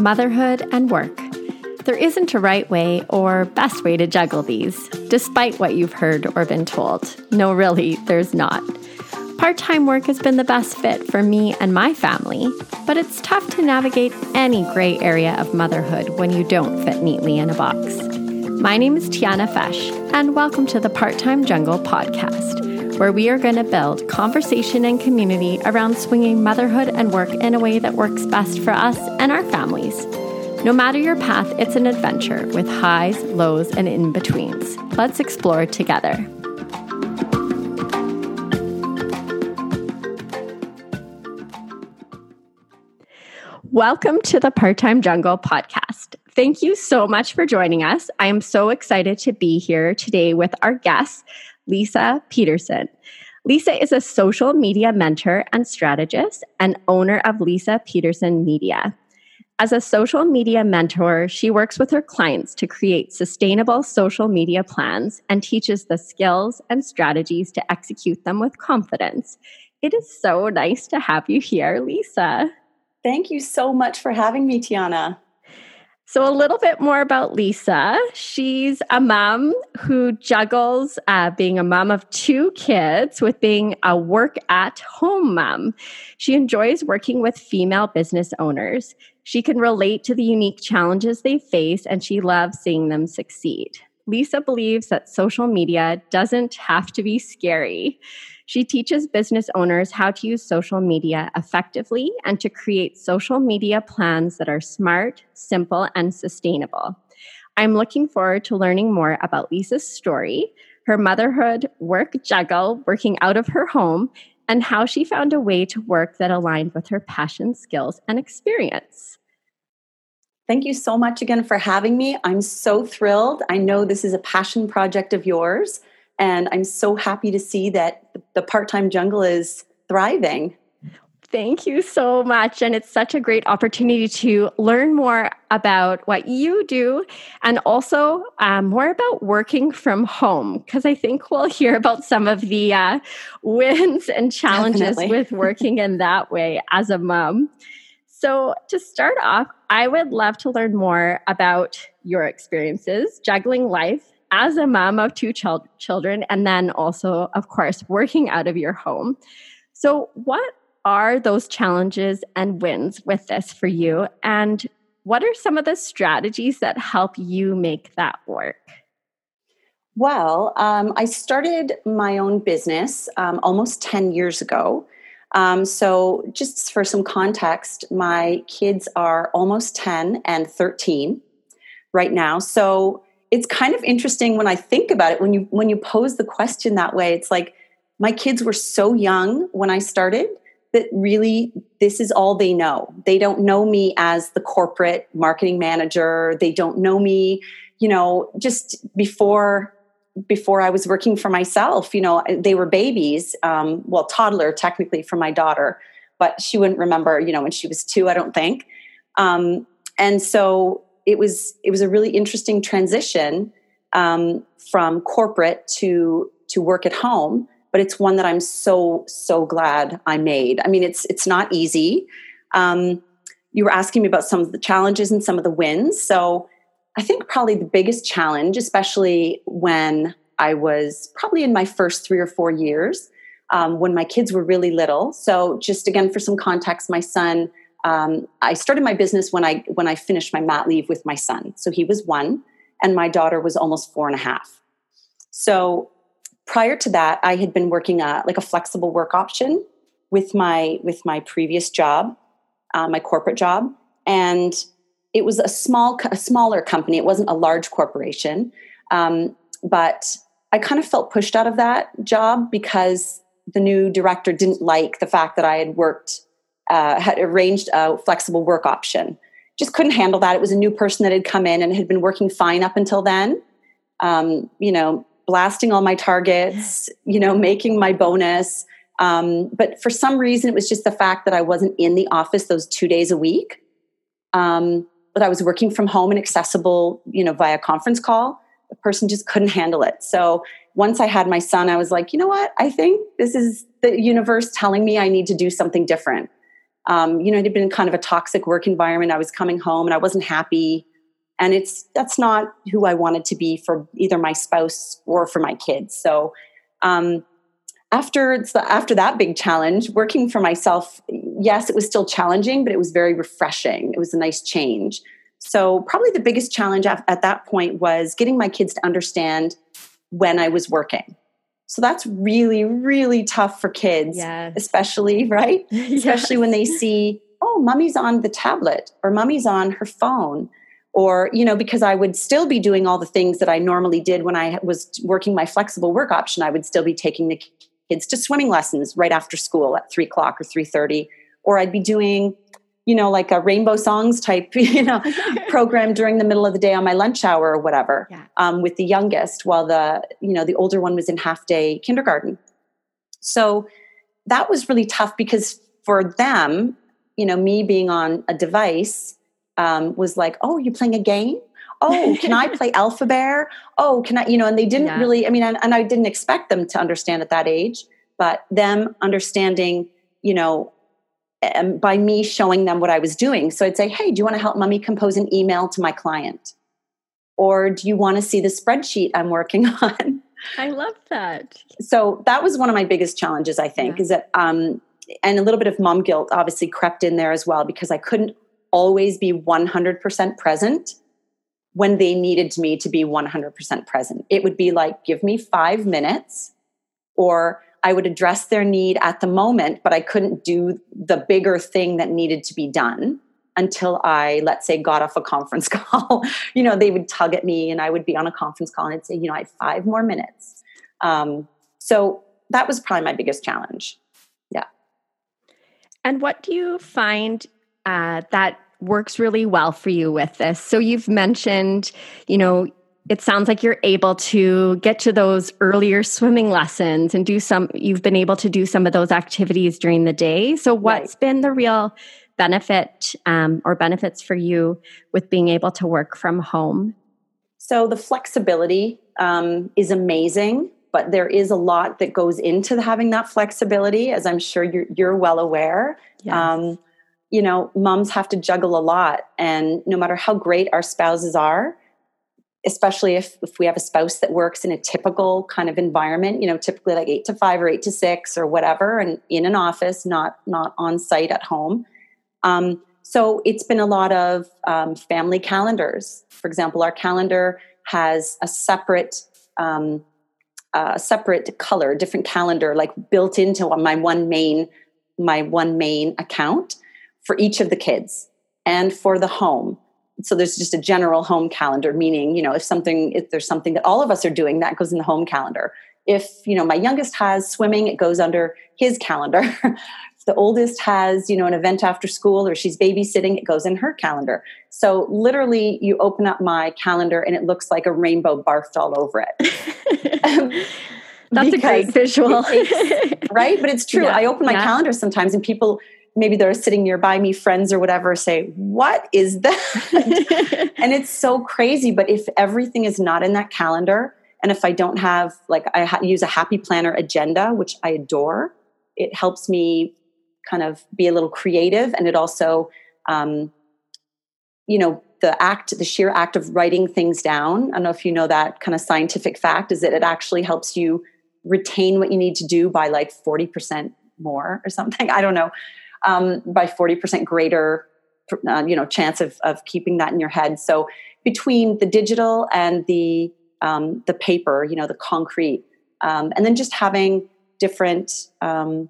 motherhood, and work. There isn't a right way or best way to juggle these, despite what you've heard or been told. No, really, there's not. Part time work has been the best fit for me and my family, but it's tough to navigate any gray area of motherhood when you don't fit neatly in a box. My name is Tiana Fesh, and welcome to the Part Time Jungle podcast, where we are going to build conversation and community around swinging motherhood and work in a way that works best for us and our families. No matter your path, it's an adventure with highs, lows, and in betweens. Let's explore together. Welcome to the Part Time Jungle podcast. Thank you so much for joining us. I am so excited to be here today with our guest, Lisa Pedersen. Lisa is a social media mentor and strategist and owner of Lisa Pedersen Media. As a social media mentor, she works with her clients to create sustainable social media plans and teaches the skills and strategies to execute them with confidence. It is so nice to have you here, Lisa. Thank you so much for having me, Tiana. So, a little bit more about Lisa. She's a mom who juggles uh, being a mom of two kids with being a work at home mom. She enjoys working with female business owners. She can relate to the unique challenges they face and she loves seeing them succeed. Lisa believes that social media doesn't have to be scary. She teaches business owners how to use social media effectively and to create social media plans that are smart, simple, and sustainable. I'm looking forward to learning more about Lisa's story, her motherhood work juggle, working out of her home, and how she found a way to work that aligned with her passion, skills, and experience. Thank you so much again for having me. I'm so thrilled. I know this is a passion project of yours. And I'm so happy to see that the part time jungle is thriving. Thank you so much. And it's such a great opportunity to learn more about what you do and also um, more about working from home, because I think we'll hear about some of the uh, wins and challenges Definitely. with working in that way as a mom. So, to start off, I would love to learn more about your experiences juggling life as a mom of two ch- children, and then also, of course, working out of your home. So, what are those challenges and wins with this for you? And what are some of the strategies that help you make that work? Well, um, I started my own business um, almost 10 years ago. Um, so, just for some context, my kids are almost 10 and 13 right now. So, it's kind of interesting when I think about it when you when you pose the question that way it's like my kids were so young when I started that really this is all they know. They don't know me as the corporate marketing manager. They don't know me, you know, just before before I was working for myself. You know, they were babies, um, well, toddler technically for my daughter, but she wouldn't remember, you know, when she was two. I don't think. Um, and so it was it was a really interesting transition um, from corporate to to work at home but it's one that i'm so so glad i made i mean it's it's not easy um, you were asking me about some of the challenges and some of the wins so i think probably the biggest challenge especially when i was probably in my first three or four years um, when my kids were really little so just again for some context my son um, I started my business when I when I finished my mat leave with my son. So he was one, and my daughter was almost four and a half. So prior to that, I had been working a, like a flexible work option with my with my previous job, uh, my corporate job, and it was a small a smaller company. It wasn't a large corporation, um, but I kind of felt pushed out of that job because the new director didn't like the fact that I had worked uh, had arranged a flexible work option. Just couldn't handle that. It was a new person that had come in and had been working fine up until then. Um, you know, blasting all my targets, you know, making my bonus. Um, but for some reason, it was just the fact that I wasn't in the office those two days a week. Um, but I was working from home and accessible, you know, via conference call. The person just couldn't handle it. So once I had my son, I was like, you know what? I think this is the universe telling me I need to do something different. Um, you know, it had been kind of a toxic work environment. I was coming home and I wasn't happy. And it's that's not who I wanted to be for either my spouse or for my kids. So um, after after that big challenge, working for myself, yes, it was still challenging, but it was very refreshing. It was a nice change. So probably the biggest challenge at, at that point was getting my kids to understand when I was working. So that's really, really tough for kids, yes. especially, right? yes. Especially when they see, oh, mommy's on the tablet or mommy's on her phone. Or, you know, because I would still be doing all the things that I normally did when I was working my flexible work option. I would still be taking the kids to swimming lessons right after school at three o'clock or three thirty, or I'd be doing, you know, like a rainbow songs type, you know, program during the middle of the day on my lunch hour or whatever, yeah. um, with the youngest, while the you know the older one was in half day kindergarten. So that was really tough because for them, you know, me being on a device um, was like, oh, you're playing a game oh, can I play Alphabear? Oh, can I, you know, and they didn't yeah. really, I mean, and, and I didn't expect them to understand at that age, but them understanding, you know, um, by me showing them what I was doing. So I'd say, hey, do you want to help mommy compose an email to my client? Or do you want to see the spreadsheet I'm working on? I love that. So that was one of my biggest challenges, I think, yeah. is that, um, and a little bit of mom guilt obviously crept in there as well because I couldn't always be 100% present when they needed me to be 100% present. It would be like, give me five minutes, or I would address their need at the moment, but I couldn't do the bigger thing that needed to be done until I, let's say, got off a conference call. you know, they would tug at me and I would be on a conference call and I'd say, you know, I have five more minutes. Um, so that was probably my biggest challenge. Yeah. And what do you find uh, that works really well for you with this. So you've mentioned, you know, it sounds like you're able to get to those earlier swimming lessons and do some you've been able to do some of those activities during the day so what's right. been the real benefit um, or benefits for you with being able to work from home so the flexibility um, is amazing but there is a lot that goes into having that flexibility as i'm sure you're, you're well aware yes. um, you know, moms have to juggle a lot. And no matter how great our spouses are, especially if, if we have a spouse that works in a typical kind of environment, you know, typically like eight to five or eight to six or whatever, and in an office, not not on site at home. Um, so it's been a lot of um, family calendars. For example, our calendar has a separate um, uh, separate color, different calendar, like built into my one main my one main account for each of the kids and for the home. So there's just a general home calendar meaning you know if something if there's something that all of us are doing that goes in the home calendar. If you know my youngest has swimming it goes under his calendar. If the oldest has you know an event after school or she's babysitting it goes in her calendar. So literally you open up my calendar and it looks like a rainbow barfed all over it. Um, That's a great visual. right? But it's true. Yeah. i open my yeah. calendar sometimes and people maybe they're sitting nearby me, friends or whatever, say, What is that? and it's so crazy. But if everything is not in that calendar, and if I don't have, like, I ha- use a happy planner agenda, which I adore, it helps me kind of be a little creative. And it also, um, you know, the act, the sheer act of writing things down. I don't know if you know that kind of scientific fact is that it actually helps you retain what you need to do by like 40% more or something. I don't know um, by 40% greater uh, you know chance of, of keeping that in your head. So between the digital and the um, the paper you know the concrete um, and then just having different um,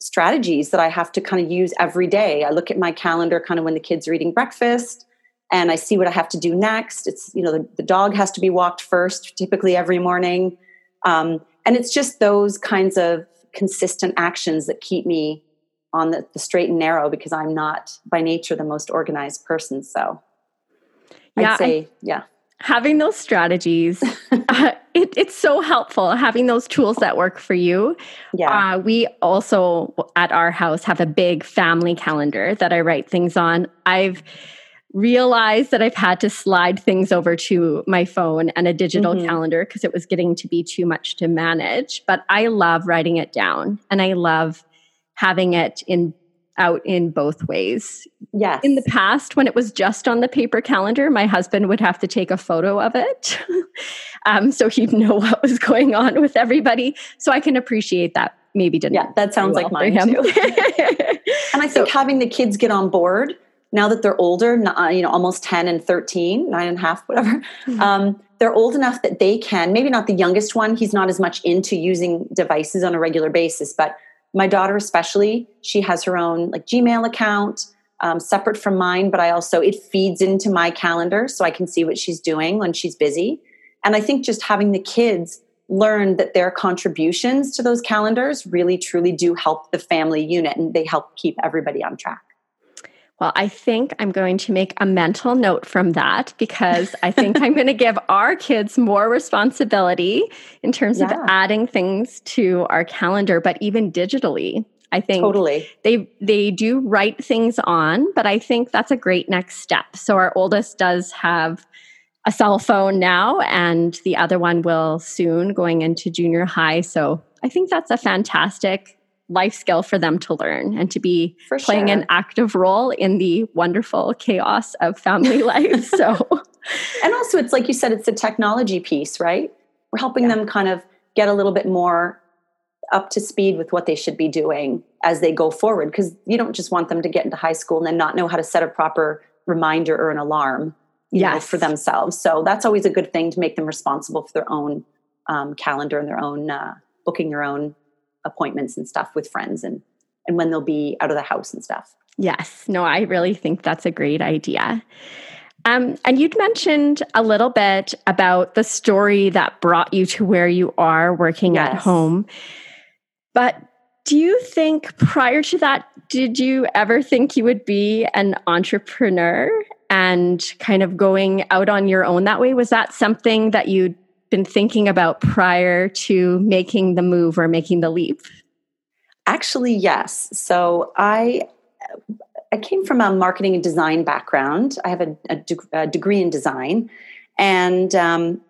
strategies that i have to kind of use every day. I look at my calendar kind of when the kids are eating breakfast and i see what i have to do next. It's you know the, the dog has to be walked first typically every morning. Um, and it's just those kinds of consistent actions that keep me on the, the straight and narrow because I'm not by nature the most organized person. So yeah, I'd say, yeah. Having those strategies, uh, it, it's so helpful having those tools that work for you. Yeah. Uh, we also at our house have a big family calendar that I write things on. I've realized that I've had to slide things over to my phone and a digital mm-hmm. calendar because it was getting to be too much to manage. But I love writing it down and I love having it in out in both ways. Yes. In the past, when it was just on the paper calendar, my husband would have to take a photo of it. um, so he'd know what was going on with everybody. So I can appreciate that. Maybe didn't. Yeah, that sounds like mine too. and I think so, having the kids get on board now that they're older, you know, almost 10 and 13, nine and a half, whatever, mm-hmm. um, they're old enough that they can, maybe not the youngest one, he's not as much into using devices on a regular basis, but my daughter especially she has her own like gmail account um, separate from mine but i also it feeds into my calendar so i can see what she's doing when she's busy. And i think just having the kids learn that their contributions to those calendars really truly do help the family unit and they help keep everybody on track well, I think I'm going to make a mental note from that because I think I'm going to give our kids more responsibility in terms yeah. of adding things to our calendar, but even digitally. I think totally they they do write things on, but I think that's a great next step. So our oldest does have a cell phone now, and the other one will soon going into junior high. So I think that's a fantastic life skill for them to learn and to be for playing sure. an active role in the wonderful chaos of family life. So, and also, it's like you said, it's the technology piece, right? We're helping yeah. them kind of get a little bit more up to speed with what they should be doing as they go forward because you don't just want them to get into high school and then not know how to set a proper reminder or an alarm yes. Know, for themselves so that's always a good thing to make them responsible for their own um, calendar and their own uh, booking their own appointments and stuff with friends and and when they'll be out of the house and stuff. Yes, no, I really think that's a great idea. Um, and you'd mentioned a little bit about the story that brought you to where you are working yes. at home. But do you think prior to that, did you ever think you would be an entrepreneur and kind of going out on your own that way? Was that something that you'd been thinking about prior to making the move or making the leap? Actually, yes. So I I came from a marketing and design background. I have a, a, a degree in design, and um,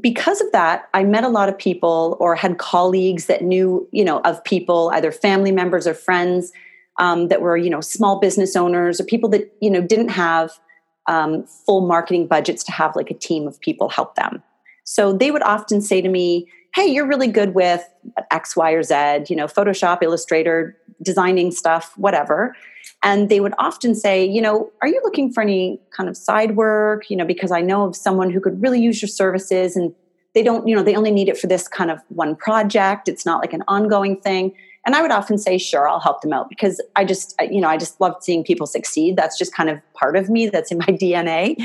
because of that, I met a lot of people or had colleagues that knew, you know, of people, either family members or friends um, that were, you know, small business owners or people that you know didn't have um, full marketing budgets to have like a team of people help them. So they would often say to me, Hey, you're really good with X, Y, or Z, you know, Photoshop, Illustrator, designing stuff, whatever. And they would often say, you know, are you looking for any kind of side work? You know, because I know of someone who could really use your services and they don't, you know, they only need it for this kind of one project. It's not like an ongoing thing. And I would often say, sure, I'll help them out because I just, you know, I just love seeing people succeed. That's just kind of part of me that's in my DNA.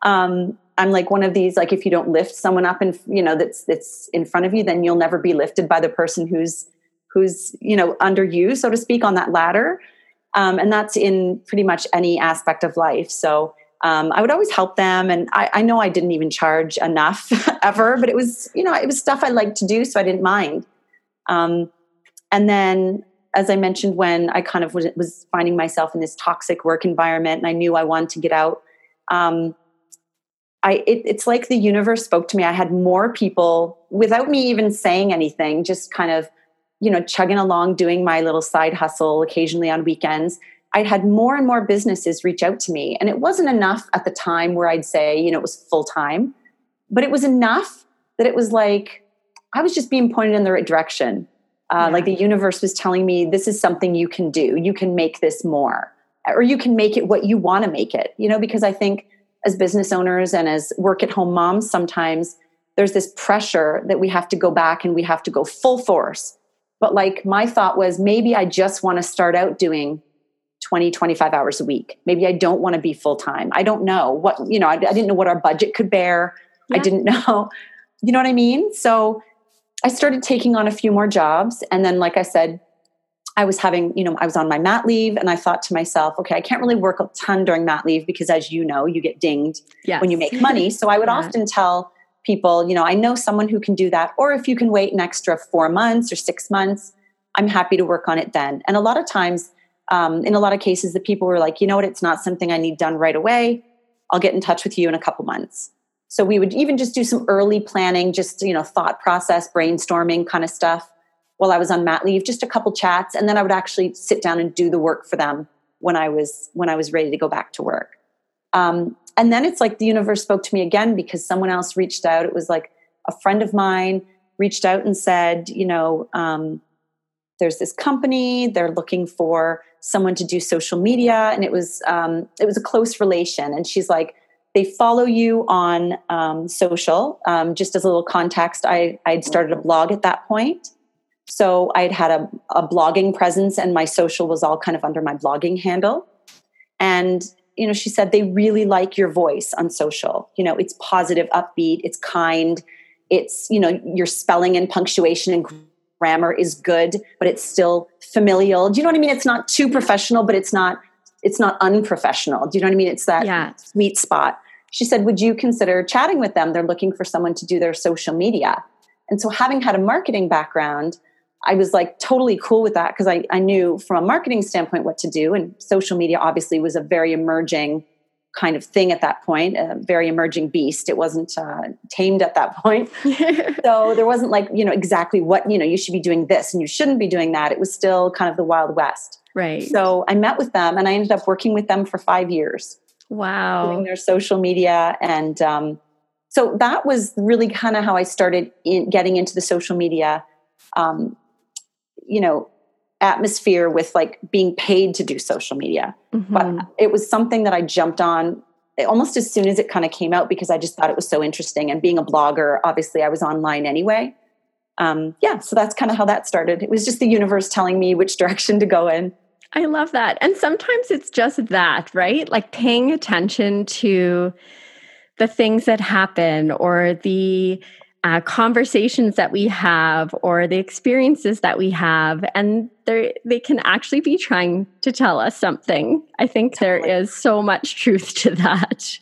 Um, I'm like one of these like if you don't lift someone up and you know that's that's in front of you then you'll never be lifted by the person who's who's you know under you so to speak on that ladder. Um, and that's in pretty much any aspect of life. So um, I would always help them and I, I know I didn't even charge enough ever but it was you know it was stuff I liked to do so I didn't mind. Um, and then as I mentioned when I kind of was, was, finding myself in this toxic work environment and I knew I wanted to get out um, I it, it's like the universe spoke to me. I had more people without me even saying anything, just kind of, you know, chugging along, doing my little side hustle occasionally on weekends. I'd had more and more businesses reach out to me. And it wasn't enough at the time where I'd say, you know, it was full time, but it was enough that it was like I was just being pointed in the right direction. Uh, yeah. Like the universe was telling me, this is something you can do. You can make this more, or you can make it what you want to make it, you know, because I think as business owners and as work at home moms, sometimes there's this pressure that we have to go back and we have to go full force. But like my thought was maybe I just want to start out doing 20, 25 hours a week. Maybe I don't want to be full time. I don't know what, you know, I, I, didn't know what our budget could bear. Yeah. I didn't know, you know what I mean? So I started taking on a few more jobs. And then, like I said, I was having, you know, I was on my mat leave and I thought to myself, okay, I can't really work a ton during mat leave because as you know, you get dinged yes. when you make money. So I would yeah. often tell people, you know, I know someone who can do that. Or if you can wait an extra four months or six months, I'm happy to work on it then. And a lot of times, um, in a lot of cases, the people were like, you know what, it's not something I need done right away. I'll get in touch with you in a couple months. So we would even just do some early planning, just, you know, thought process, brainstorming kind of stuff while I was on mat leave, just a couple chats, and then I would actually sit down and do the work for them when I was when I was ready to go back to work. Um, and then it's like the universe spoke to me again because someone else reached out. It was like a friend of mine reached out and said, you know, um, there's this company they're looking for someone to do social media, and it was um, it was a close relation. And she's like, they follow you on um, social. Um, just as a little context, I I'd started a blog at that point. So I had had a, a blogging presence, and my social was all kind of under my blogging handle. And you know, she said they really like your voice on social. You know, it's positive, upbeat, it's kind, it's you know, your spelling and punctuation and grammar is good, but it's still familial. Do you know what I mean? It's not too professional, but it's not it's not unprofessional. Do you know what I mean? It's that yeah. sweet spot. She said, Would you consider chatting with them? They're looking for someone to do their social media. And so, having had a marketing background, I was like totally cool with that because I, I knew from a marketing standpoint what to do. And social media obviously was a very emerging kind of thing at that point, a very emerging beast. It wasn't uh, tamed at that point. so there wasn't like, you know, exactly what, you know, you should be doing this and you shouldn't be doing that. It was still kind of the Wild West. Right. So I met with them and I ended up working with them for five years. Wow. Doing their social media. And um, so that was really kind of how I started in getting into the social media um, you know atmosphere with like being paid to do social media. Mm-hmm. but it was something that i jumped on almost as soon as it kind of came out because i just thought it was so interesting. And being a blogger obviously i was online anyway. Um, yeah so that's kind of how that started. It was just the universe telling me which direction to go in. I love that. And sometimes it's just that right? Like paying attention to the things that happen or the uh, conversations that we have or the experiences that we have and they can actually be trying to tell us something i think totally. there is so much truth to that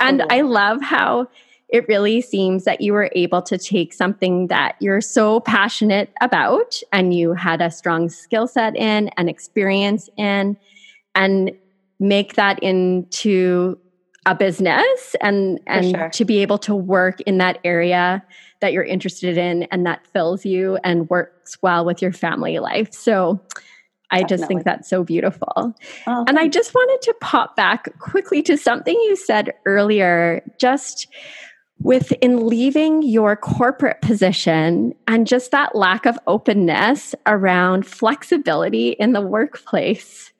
and i love how it really seems that you were able to take something that you're so passionate about and you had a strong skill set in and experience in and make that into a business and and sure. to be able to work in that area that you're interested in and that fills you and works well with your family life. So I Definitely. just think that's so beautiful. Oh, and I just wanted to pop back quickly to something you said earlier just with in leaving your corporate position and just that lack of openness around flexibility in the workplace.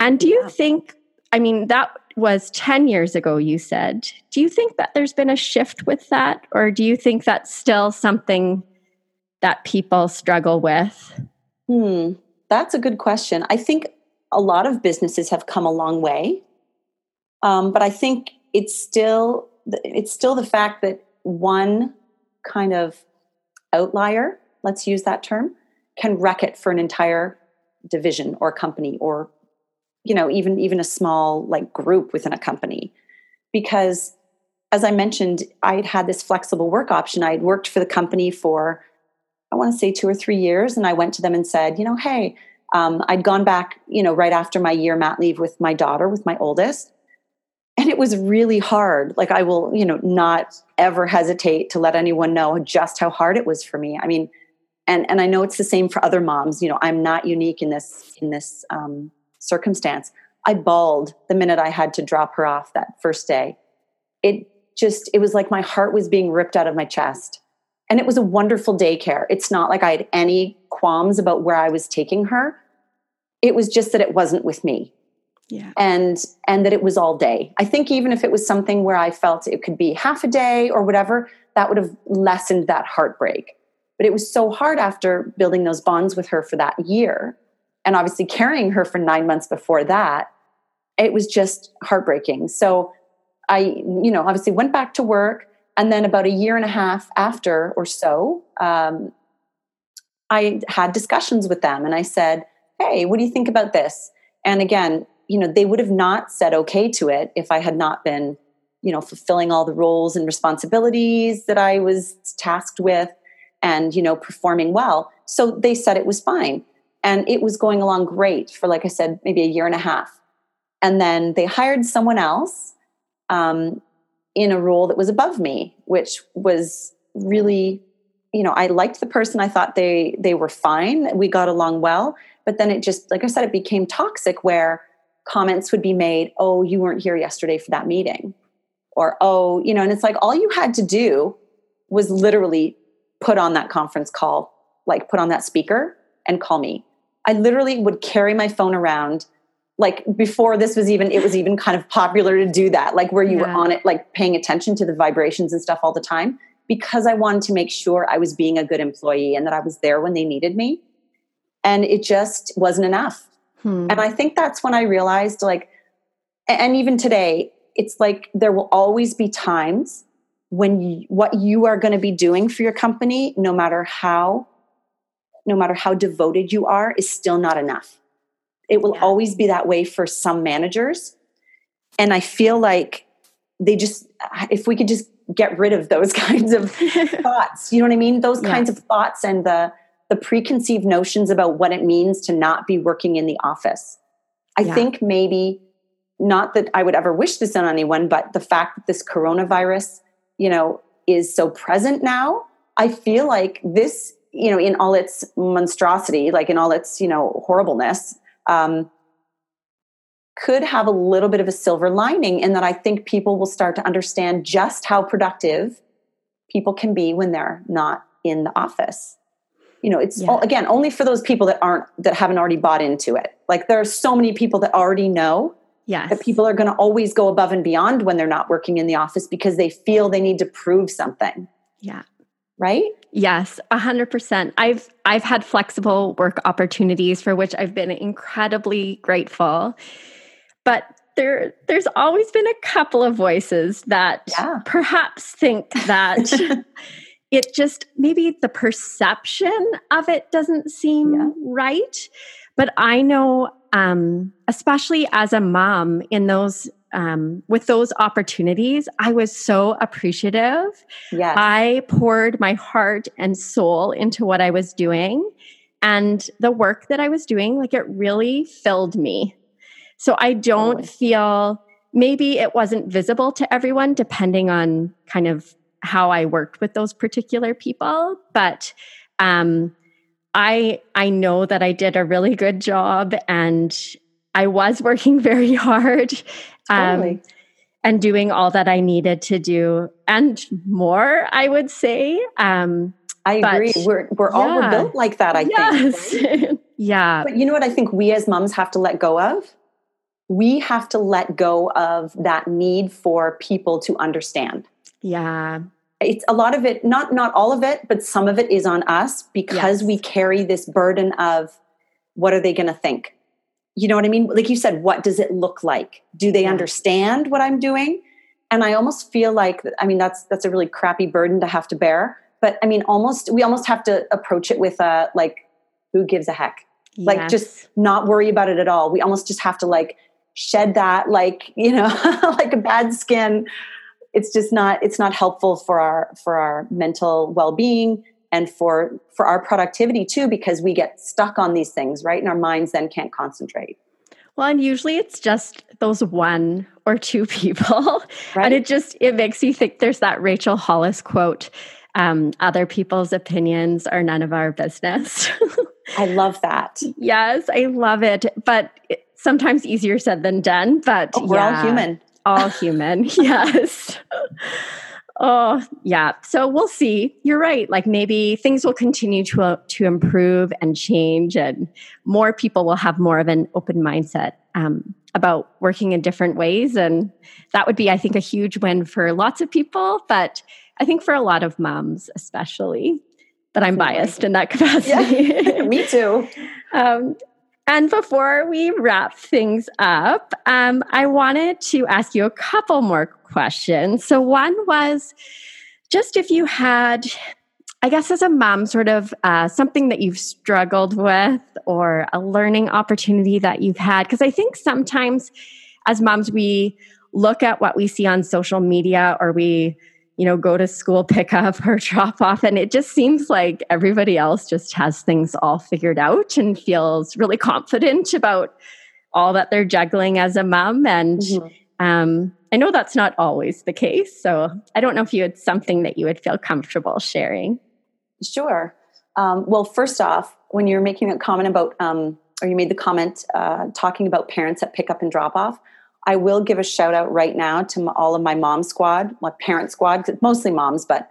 And do you yeah. think I mean that was 10 years ago, you said. Do you think that there's been a shift with that? Or do you think that's still something that people struggle with? Hmm, that's a good question. I think a lot of businesses have come a long way. Um, but I think it's still it's still the fact that one kind of outlier, let's use that term, can wreck it for an entire division or company or you know even even a small like group within a company. Because as i mentioned i'd had this flexible work option. I'd worked for the company for i want to say two or three years and i went to them and said you know hey um, i'd gone back you know right after my year mat leave with my daughter with my oldest. And it was really hard. Like i will you know not ever hesitate to let anyone know just how hard it was for me. I mean and and i know it's the same for other moms. You know i'm not unique in this in this um, circumstance. I bawled the minute I had to drop her off that first day. It just, it was like my heart was being ripped out of my chest. And it was a wonderful daycare. It's not like I had any qualms about where I was taking her. It was just that it wasn't with me. Yeah. And and that it was all day. I think even if it was something where I felt it could be half a day or whatever, that would have lessened that heartbreak. But it was so hard after building those bonds with her for that year and obviously carrying her for nine months before that, it was just heartbreaking. So I, you know, obviously went back to work. And then about a year and a half after or so, um, I had discussions with them and I said, Hey, what do you think about this? And again, you know, they would have not said okay to it if I had not been, you know, fulfilling all the roles and responsibilities that I was tasked with and, you know, performing well. So they said it was fine. And it was going along great for, like I said, maybe a year and a half. And then they hired someone else um, in a role that was above me, which was really you know, I liked the person. I thought they they were fine. We got along well. But then it just, like I said, it became toxic where comments would be made, oh, you weren't here yesterday for that meeting. Or, oh, you know, and it's like all you had to do was literally put on that conference call, like put on that speaker and call me. I literally would carry my phone around like before this was even it was even kind of popular to do that like where you yeah. were on it like paying attention to the vibrations and stuff all the time because i wanted to make sure i was being a good employee and that i was there when they needed me and it just wasn't enough hmm. and i think that's when i realized like and even today it's like there will always be times when you, what you are going to be doing for your company no matter how no matter how devoted you are is still not enough it will yeah. always be that way for some managers. And I feel like they just, if we could just get rid of those kinds of thoughts, you know what I mean? Those yeah. kinds of thoughts and the, the preconceived notions about what it means to not be working in the office. I yeah. think maybe not that I would ever wish this on anyone, but the fact that this coronavirus, you know, is so present now, I feel like this, you know, in all its monstrosity, like in all its, you know, horribleness, um, could have a little bit of a silver lining in that I think people will start to understand just how productive people can be when they're not in the office. You know, it's yeah. again only for those people that aren't that haven't already bought into it. Like there are so many people that already know yes. that people are going to always go above and beyond when they're not working in the office because they feel they need to prove something. Yeah right? Yes, 100%. I've I've had flexible work opportunities for which I've been incredibly grateful. But there there's always been a couple of voices that yeah. perhaps think that it just maybe the perception of it doesn't seem yeah. right. But I know um, especially as a mom in those um, with those opportunities, I was so appreciative. Yes. I poured my heart and soul into what I was doing. And the work that I was doing, like it really filled me. So I don't feel maybe it wasn't visible to everyone, depending on kind of how I worked with those particular people. But um, I I know that I did a really good job and I was working very hard um, and doing all that I needed to do and more, I would say. Um, I agree. we're we're yeah. all we're built like that. I yes. think. yeah. But you know what I think we as moms have to let go of. We have to let go of that need for people to understand. Yeah. It's a lot of it, not not all of it, but some of it is on us because yes. we carry this burden of what are they going to think? You know what I mean? Like you said, what does it look like? Do they yeah. understand what I'm doing? And I almost feel like I mean that's that's a really crappy burden to have to bear. But I mean, almost we almost have to approach it with a like, who gives a heck? Yes. Like just not worry about it at all. We almost just have to like shed that like you know like a bad skin. It's just not it's not helpful for our for our mental well being and for for our productivity too because we get stuck on these things right? And our minds then can't concentrate. Well and usually it's just those one or two people. Right. and it just it makes you think there's that rachel hollis quote um, other people's opinions are none of our business. I love that. Yes i love it. But it, sometimes easier said than done but oh, we're yeah, all human. All human. Yes Oh, yeah. So we'll see. You're right. Like maybe things will continue to uh, to improve and change, and more people will have more of an open mindset um, about working in different ways. And that would be, I think, a huge win for lots of people. But I think for a lot of moms, especially, but I'm biased in that capacity. Yeah, me too. um, and before we wrap things up, um, I wanted to ask you a couple more questions. So, one was just if you had, I guess, as a mom, sort of uh, something that you've struggled with or a learning opportunity that you've had. Because I think sometimes as moms, we look at what we see on social media or we you know, go to school pickup or drop off. And it just seems like everybody else just has things all figured out and feels really confident about all that they're juggling as a mom. And mm-hmm. um, I know that's not always the case. So I don't know if you had something that you would feel comfortable sharing. Sure. Um, well, first off, when you're making a comment about, um, or you made the comment uh, talking about parents at pickup and drop off, I will give a shout out right now to all of my mom squad, my parent squad, mostly moms, but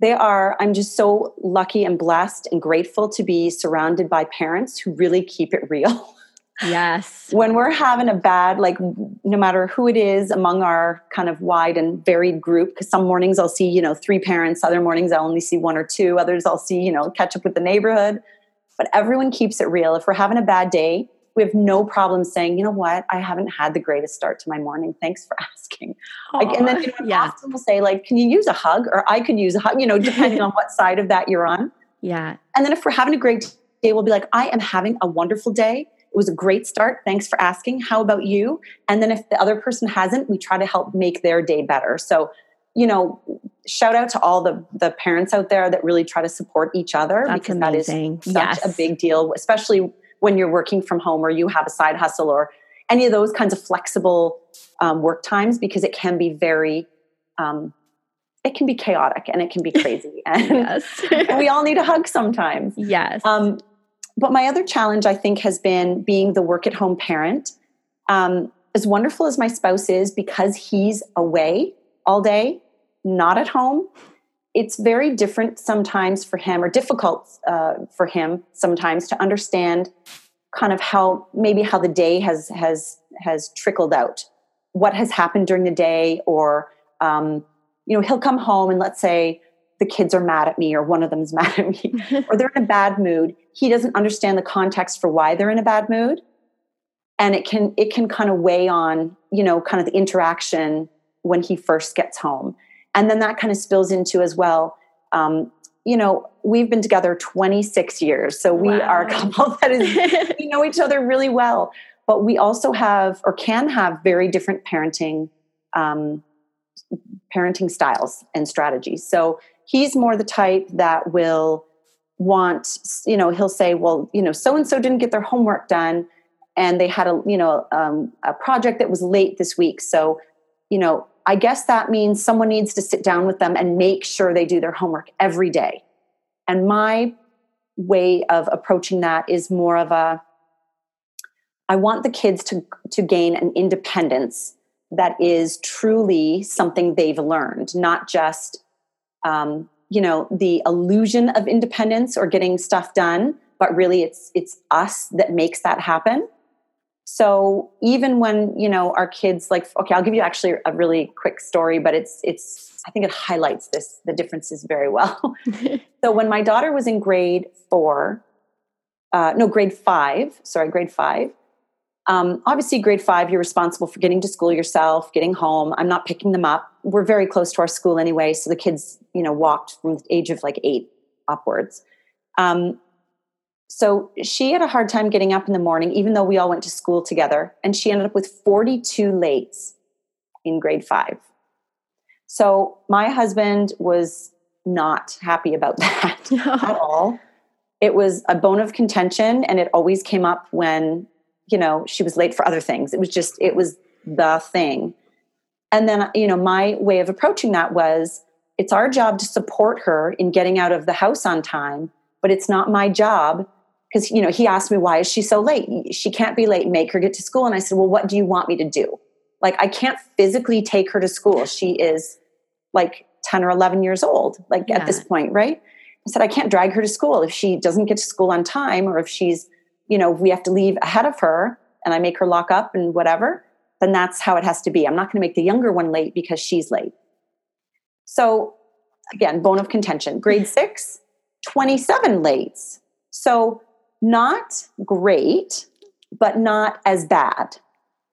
they are, I'm just so lucky and blessed and grateful to be surrounded by parents who really keep it real. Yes. when we're having a bad, like no matter who it is among our kind of wide and varied group, because some mornings I'll see, you know, three parents, other mornings I'll only see one or two, others I'll see, you know, catch up with the neighborhood. But everyone keeps it real. If we're having a bad day, we have no problem saying, you know what, I haven't had the greatest start to my morning. Thanks for asking. Like, and then you know, yeah. often will say, like, can you use a hug? Or I could use a hug, you know, depending on what side of that you're on. Yeah. And then if we're having a great day, we'll be like, I am having a wonderful day. It was a great start. Thanks for asking. How about you? And then if the other person hasn't, we try to help make their day better. So, you know, shout out to all the the parents out there that really try to support each other That's because amazing. that is such yes. a big deal, especially when you're working from home or you have a side hustle or any of those kinds of flexible um, work times because it can be very um, it can be chaotic and it can be crazy and, we all need a hug sometimes. Yes. Um, but my other challenge i think has been being the work at home parent. Um, as wonderful as my spouse is because he's away all day not at home it's very different sometimes for him or difficult uh, for him sometimes to understand kind of how maybe how the day has has has trickled out. What has happened during the day or um, you know he'll come home and let's say the kids are mad at me or one of them is mad at me or they're in a bad mood. He doesn't understand the context for why they're in a bad mood. And it can it can kind of weigh on you know kind of the interaction when he first gets home and then that kind of spills into as well um, you know we've been together 26 years so we wow. are a couple that is we know each other really well but we also have or can have very different parenting um, parenting styles and strategies so he's more the type that will want you know he'll say well you know so and so didn't get their homework done and they had a you know um, a project that was late this week so you know I guess that means someone needs to sit down with them and make sure they do their homework every day. And my way of approaching that is more of a I want the kids to, to gain an independence that is truly something they've learned, not just, um, you know, the illusion of independence or getting stuff done, but really it's it's us that makes that happen. So even when, you know, our kids like okay, I'll give you actually a really quick story, but it's it's I think it highlights this the differences very well. so when my daughter was in grade 4, uh, no, grade 5, sorry, grade 5, um, obviously, grade five, you're responsible for getting to school yourself, getting home. I'm not picking them up. We're very close to our school anyway, so the kids, you know, walked from the age of like eight upwards. Um, so she had a hard time getting up in the morning, even though we all went to school together. And she ended up with 42 lates in grade five. So my husband was not happy about that at all. It was a bone of contention, and it always came up when, you know, she was late for other things. It was just, it was the thing. And then, you know, my way of approaching that was it's our job to support her in getting out of the house on time, but it's not my job because you know he asked me why is she so late? She can't be late. Make her get to school. And i said well what do you want me to do? Like i can't physically take her to school. She is like 10 or 11 years old like yeah. at this point right? I said i can't drag her to school. If she doesn't get to school on time or if she's you know we have to leave ahead of her and i make her lock up and whatever then that's how it has to be. I'm not going to make the younger one late because she's late. So again bone of contention. Grade 6 27 lates. So not great, but not as bad.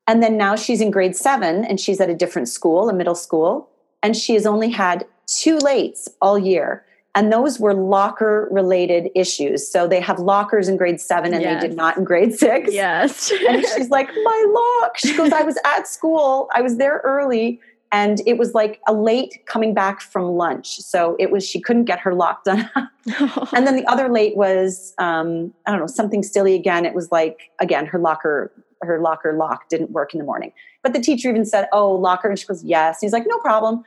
And then now she's in grade seven and she's at a different school, a middle school, and she has only had two lates all year. And those were locker related issues. So they have lockers in grade seven and yes. they did not in grade six. Yes. and she's like, My lock. She goes, I was at school, I was there early and it was like a late coming back from lunch so it was she couldn't get her lock done and then the other late was um, i don't know something silly again. It was like again her locker her locker lock didn't work in the morning. But the teacher even said oh locker and she goes yes. And he's like no problem.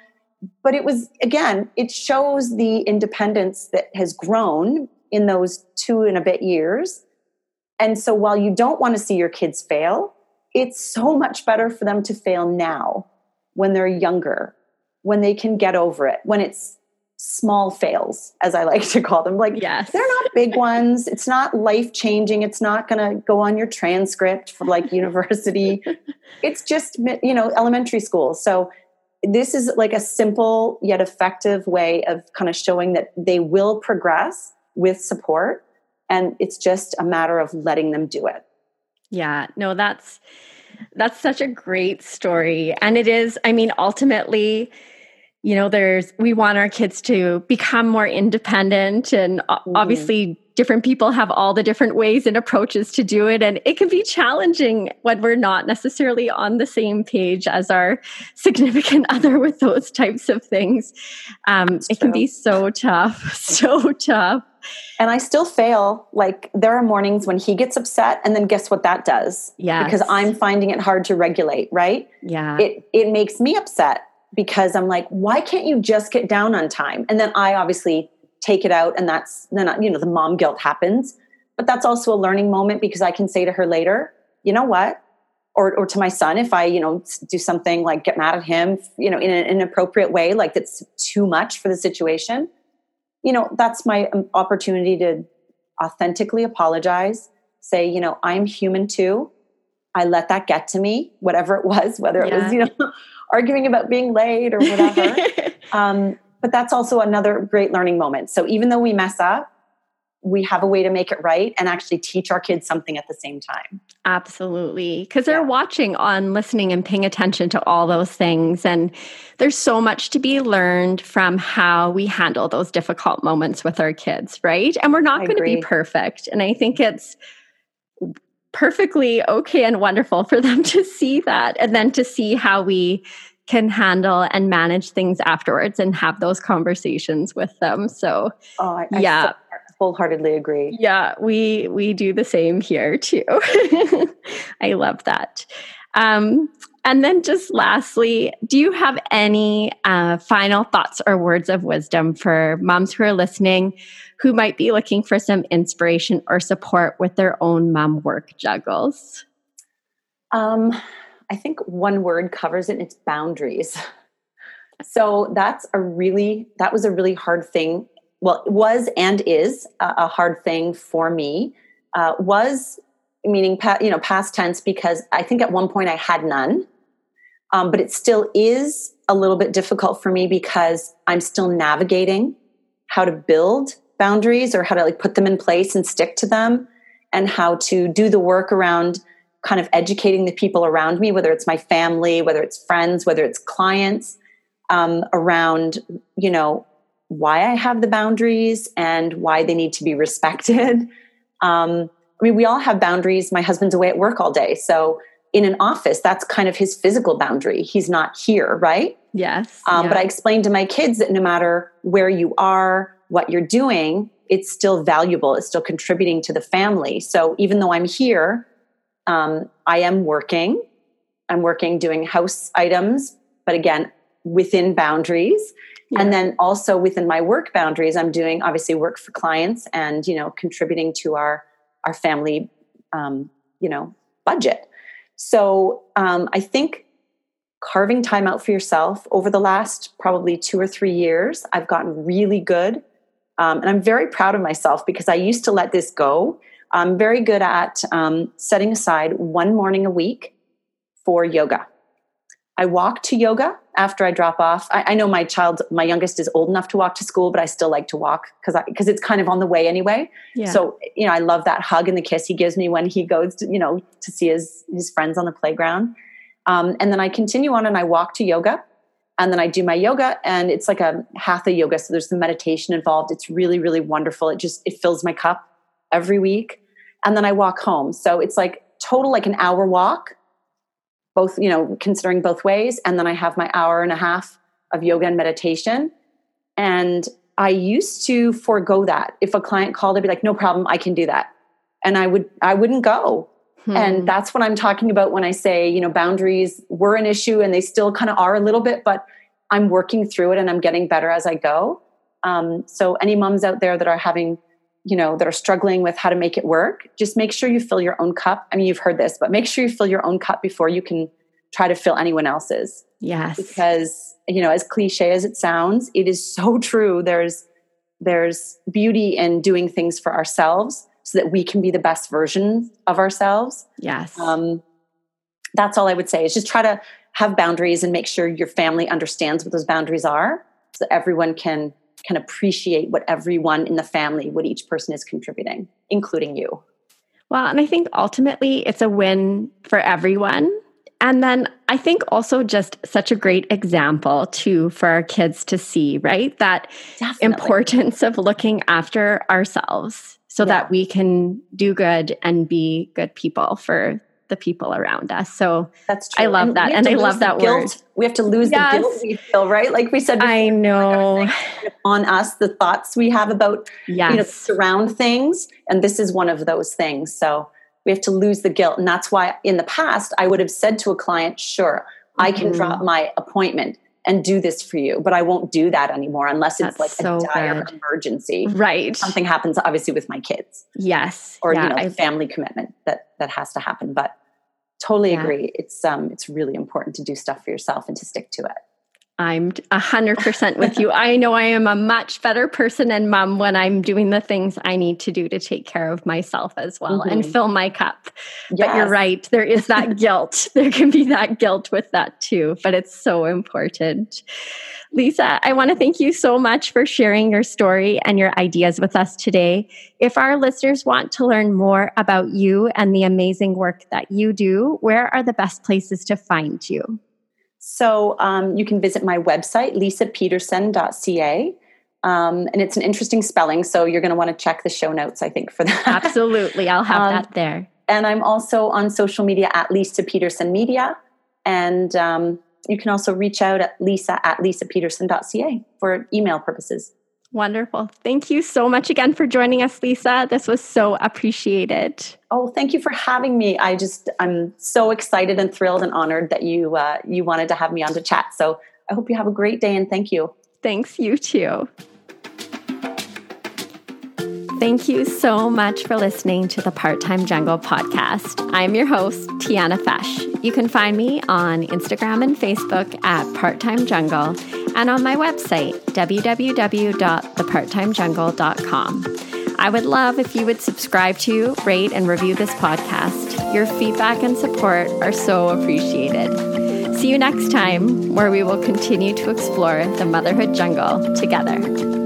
But it was again it shows the independence that has grown in those two and a bit years. And so while you don't want to see your kids fail it's so much better for them to fail now when they're younger when they can get over it when it's small fails as i like to call them. Like yes. they're not big ones. It's not life changing it's not going to go on your transcript for like university. It's just you know elementary school. So this is like a simple yet effective way of kind of showing that they will progress with support and it's just a matter of letting them do it. Yeah. No that's that's such a great story. And it is i mean ultimately you know there's we want our kids to become more independent and mm-hmm. obviously different people have all the different ways and approaches to do it. And it can be challenging when we're not necessarily on the same page as our significant other with those types of things. Um, it can be so tough so tough and I still fail. Like there are mornings when he gets upset, and then guess what that does? Yeah. Because I'm finding it hard to regulate, right? Yeah. It it makes me upset because I'm like, why can't you just get down on time? And then I obviously take it out, and that's then you know the mom guilt happens. But that's also a learning moment because I can say to her later, you know what? Or, or to my son, if I, you know, do something like get mad at him, you know, in an inappropriate way, like that's too much for the situation, you know, that's my um, opportunity to authentically apologize, say, you know, I'm human too. I let that get to me, whatever it was, whether it was, you know, arguing about being late or whatever. um, but that's also another great learning moment. So even though we mess up, we have a way to make it right and actually teach our kids something at the same time. Absolutely. Because they're yeah. watching on listening and paying attention to all those things. And there's so much to be learned from how we handle those difficult moments with our kids, right? And we're not going to be perfect. And I think it's perfectly okay and wonderful for them to see that and then to see how we can handle and manage things afterwards and have those conversations with them. So, oh, I, yeah. I wholeheartedly agree. Yeah, we we do the same here too. I love that. Um, and then just lastly, do you have any uh, final thoughts or words of wisdom for moms who are listening who might be looking for some inspiration or support with their own mom work juggles? Um, I think one word covers it, it's boundaries. So that's a really, that was a really hard thing. Well, was and is a, a hard thing for me. Uh, was meaning, you know, past tense, because I think at one point I had none. Um, but it still is a little bit difficult for me because I'm still navigating how to build boundaries or how to like put them in place and stick to them and how to do the work around kind of educating the people around me, whether it's my family, whether it's friends, whether it's clients, um, around, you know, why I have the boundaries and why they need to be respected. Um, I mean, we all have boundaries. My husband's away at work all day. So in an office, that's kind of his physical boundary. He's not here, right? Yes. Um, yeah. But I explained to my kids that no matter where you are, what you're doing, it's still valuable. It's still contributing to the family. So even though I'm here, um, I am working. I'm working doing house items, but again, within boundaries. Yeah. And then also within my work boundaries, I'm doing obviously work for clients and, you know, contributing to our, our family, um, you know, budget. So um, I think carving time out for yourself over the last probably two or three years, I've gotten really good. Um, and I'm very proud of myself because I used to let this go I'm very good at um, setting aside one morning a week for yoga. I walk to yoga after I drop off. I, I, know my child, my youngest, is old enough to walk to school, but I still like to walk because because it's kind of on the way anyway. Yeah. So you know, I love that hug and the kiss he gives me when he goes, to, you know, to see his his friends on the playground. Um, and then I continue on and I walk to yoga, and then I do my yoga, and it's like a hatha yoga. So there's some meditation involved. It's really really wonderful. It just it fills my cup every week and then I walk home. So it's like total like an hour walk, both, you know, considering both ways. And then I have my hour and a half of yoga and meditation. And I used to forego that. If a client called, I'd be like, no problem, I can do that. And I would I wouldn't go. Hmm. And that's what I'm talking about when I say, you know, boundaries were an issue and they still kind of are a little bit, but I'm working through it and I'm getting better as I go. Um, so any moms out there that are having, you know, that are struggling with how to make it work, just make sure you fill your own cup. I mean, you've heard this, but make sure you fill your own cup before you can try to fill anyone else's. Yes. Because, you know, as cliche as it sounds, it is so true. There's there's beauty in doing things for ourselves so that we can be the best version of ourselves. Yes. Um, that's all I would say is just try to have boundaries and make sure your family understands what those boundaries are so that everyone can can appreciate what everyone in the family what each person is contributing including you well and i think ultimately it's a win for everyone and then I think also just such a great example too for our kids to see, right? That Definitely. importance of looking after ourselves so yeah. that we can do good and be good people for the people around us. So that's true. I love and that. And I love that guilt. word. We have to lose yes. the guilt we feel, right? Like we said, before, I know on us, the thoughts we have about, yes. you know, surround things. And this is one of those things. So we have to lose the guilt. And that's why in the past, I would have said to a client, sure, mm-hmm. I can mm-hmm. drop my appointment and do this for you, but I won't do that anymore unless it's that's like so a dire good. emergency. Right. Something happens obviously with my kids. Yes. Or yeah, you know, I, family commitment that that has to happen. But totally yeah. agree. It's um it's really important to do stuff for yourself and to stick to it. I'm 100% with you. I know I am a much better person and mom when I'm doing the things I need to do to take care of myself as well mm-hmm. and fill my cup. Yes. But you're right, there is that guilt. There can be that guilt with that too, but it's so important. Lisa, I want to thank you so much for sharing your story and your ideas with us today. If our listeners want to learn more about you and the amazing work that you do, where are the best places to find you? So um, you can visit my website, lisapedersen.ca. Um, and it's an interesting spelling, so you're going to want to check the show notes, I think, for that. Absolutely. I'll have um, that there. And I'm also on social media at Lisa Pedersen Media. And um, you can also reach out at lisa at lisapedersen.ca for email purposes. Wonderful. Thank you so much again for joining us, Lisa. This was so appreciated. Oh, thank you for having me. I just I'm so excited and thrilled and honored that you uh, you wanted to have me on to chat. So I hope you have a great day and thank you. Thanks, you too. Thank you so much for listening to the Part Time Jungle podcast. I'm your host, Tiana Fesh. You can find me on Instagram and Facebook at Part Time Jungle and on my website, www.theparttimejungle.com. I would love if you would subscribe to, rate, and review this podcast. Your feedback and support are so appreciated. See you next time, where we will continue to explore the motherhood jungle together.